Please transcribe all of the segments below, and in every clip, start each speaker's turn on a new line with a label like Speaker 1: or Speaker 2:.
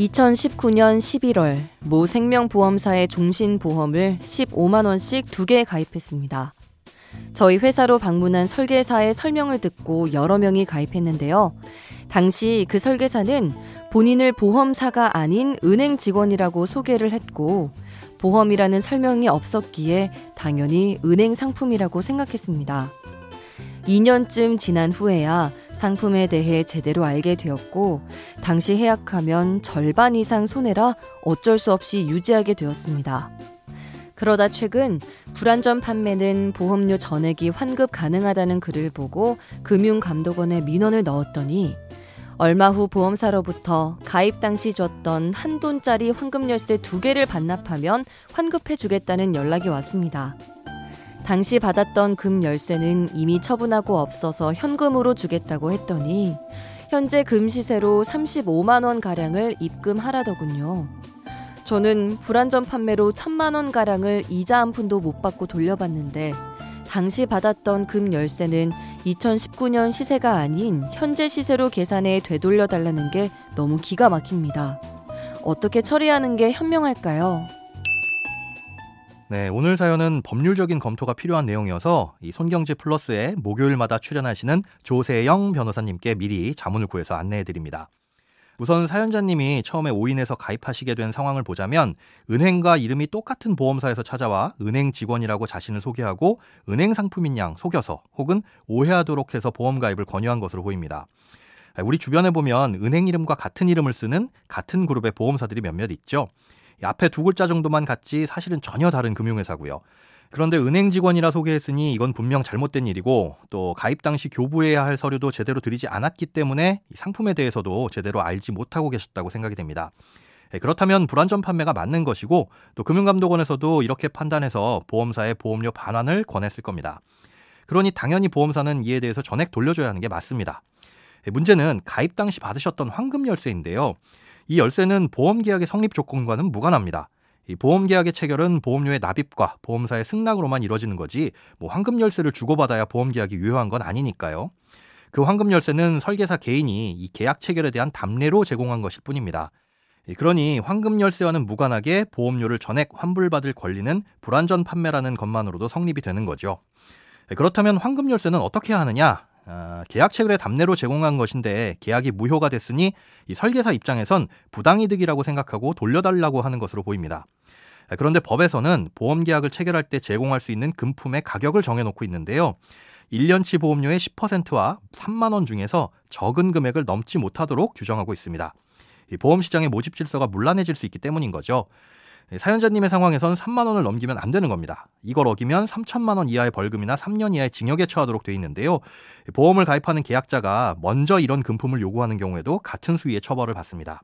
Speaker 1: 2019년 11월 모 생명보험사의 종신보험을 15만원씩 두 개 가입했습니다. 저희 회사로 방문한 설계사의 설명을 듣고 여러 명이 가입했는데요. 당시 그 설계사는 본인을 보험사가 아닌 은행 직원이라고 소개를 했고, 보험이라는 설명이 없었기에 당연히 은행 상품이라고 생각했습니다. 2년쯤 지난 후에야 상품에 대해 제대로 알게 되었고, 당시 해약하면 절반 이상 손해라 어쩔 수 없이 유지하게 되었습니다. 그러다 최근 불안전 판매는 보험료 전액이 환급 가능하다는 글을 보고 금융감독원에 민원을 넣었더니 얼마 후 보험사로부터 가입 당시 줬던 한 돈짜리 환급 열쇠 두 개를 반납하면 환급해 주겠다는 연락이 왔습니다. 당시 받았던 금 열쇠는 이미 처분하고 없어서 현금으로 주겠다고 했더니 현재 금 시세로 35만 원 가량을 입금하라더군요. 저는 불안전 판매로 천만 원 가량을 이자 한 푼도 못 받고 돌려받는데 당시 받았던 금 열쇠는 2019년 시세가 아닌 현재 시세로 계산해 되돌려 달라는 게 너무 기가 막힙니다. 어떻게 처리하는 게 현명할까요?
Speaker 2: 네, 오늘 사연은 법률적인 검토가 필요한 내용이어서 이 손경제 플러스에 목요일마다 출연하시는 조세영 변호사님께 미리 자문을 구해서 안내해 드립니다. 우선 사연자님이 처음에 오인해서 가입하시게 된 상황을 보자면 은행과 이름이 똑같은 보험사에서 찾아와 은행 직원이라고 자신을 소개하고 은행 상품인 양 속여서 혹은 오해하도록 해서 보험 가입을 권유한 것으로 보입니다. 우리 주변에 보면 은행 이름과 같은 이름을 쓰는 같은 그룹의 보험사들이 몇몇 있죠. 앞에 두 글자 정도만 같지 사실은 전혀 다른 금융회사고요. 그런데 은행 직원이라 소개했으니 이건 분명 잘못된 일이고 또 가입 당시 교부해야 할 서류도 제대로 드리지 않았기 때문에 상품에 대해서도 제대로 알지 못하고 계셨다고 생각이 됩니다. 예, 그렇다면 불안전 판매가 맞는 것이고 또 금융감독원에서도 이렇게 판단해서 보험사에 보험료 반환을 권했을 겁니다. 그러니 당연히 보험사는 이에 대해서 전액 돌려줘야 하는 게 맞습니다. 예, 문제는 가입 당시 받으셨던 황금 열쇠인데요. 이 열쇠는 보험 계약의 성립 조건과는 무관합니다. 이 보험 계약의 체결은 보험료의 납입과 보험사의 승낙으로만 이뤄지는 거지 뭐 황금 열쇠를 주고받아야 보험 계약이 유효한 건 아니니까요. 그 황금 열쇠는 설계사 개인이 이 계약 체결에 대한 답례로 제공한 것일 뿐입니다. 그러니 황금 열쇠와는 무관하게 보험료를 전액 환불받을 권리는 불완전 판매라는 것만으로도 성립이 되는 거죠. 그렇다면 황금 열쇠는 어떻게 하느냐? 아, 계약 체결의 답례로 제공한 것인데 계약이 무효가 됐으니 이 설계사 입장에선 부당이득이라고 생각하고 돌려달라고 하는 것으로 보입니다. 그런데 법에서는 보험 계약을 체결할 때 제공할 수 있는 금품의 가격을 정해놓고 있는데요. 1년치 보험료의 10%와 3만 원 중에서 적은 금액을 넘지 못하도록 규정하고 있습니다. 보험 시장의 모집 질서가 문란해질 수 있기 때문인 거죠. 사연자님의 상황에선 3만 원을 넘기면 안 되는 겁니다. 이걸 어기면 3천만 원 이하의 벌금이나 3년 이하의 징역에 처하도록 되어 있는데요. 보험을 가입하는 계약자가 먼저 이런 금품을 요구하는 경우에도 같은 수위의 처벌을 받습니다.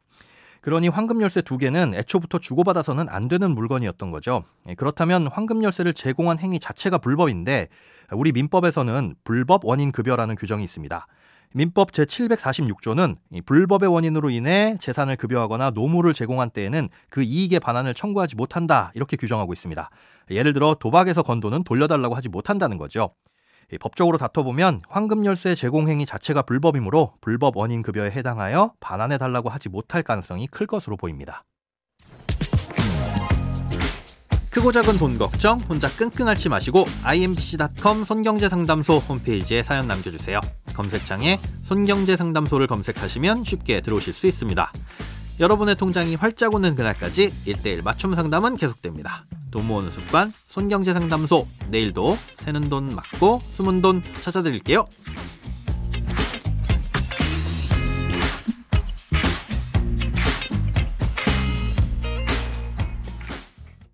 Speaker 2: 그러니 황금 열쇠 두 개는 애초부터 주고받아서는 안 되는 물건이었던 거죠. 예, 그렇다면 황금 열쇠를 제공한 행위 자체가 불법인데 우리 민법에서는 불법 원인 급여라는 규정이 있습니다. 민법 제746조는 불법의 원인으로 인해 재산을 급여하거나 노무를 제공한 때에는 그 이익의 반환을 청구하지 못한다 이렇게 규정하고 있습니다. 예를 들어 도박에서 건 돈은 돌려달라고 하지 못한다는 거죠. 법적으로 다퉈보면 황금 열쇠 제공 행위 자체가 불법이므로 불법 원인 급여에 해당하여 반환해 달라고 하지 못할 가능성이 클 것으로 보입니다. 크고 작은 돈 걱정 혼자 끙끙 앓지 마시고 imbc.com 손경제상담소 홈페이지에 사연 남겨주세요. 검색창에 손경제상담소를 검색하시면 쉽게 들어오실 수 있습니다. 여러분의 통장이 활짝 오는 그날까지 1대1 맞춤 상담은 계속됩니다. 돈 모으는 습관 손경제 상담소 내일도 새는 돈 맞고 숨은 돈 찾아드릴게요.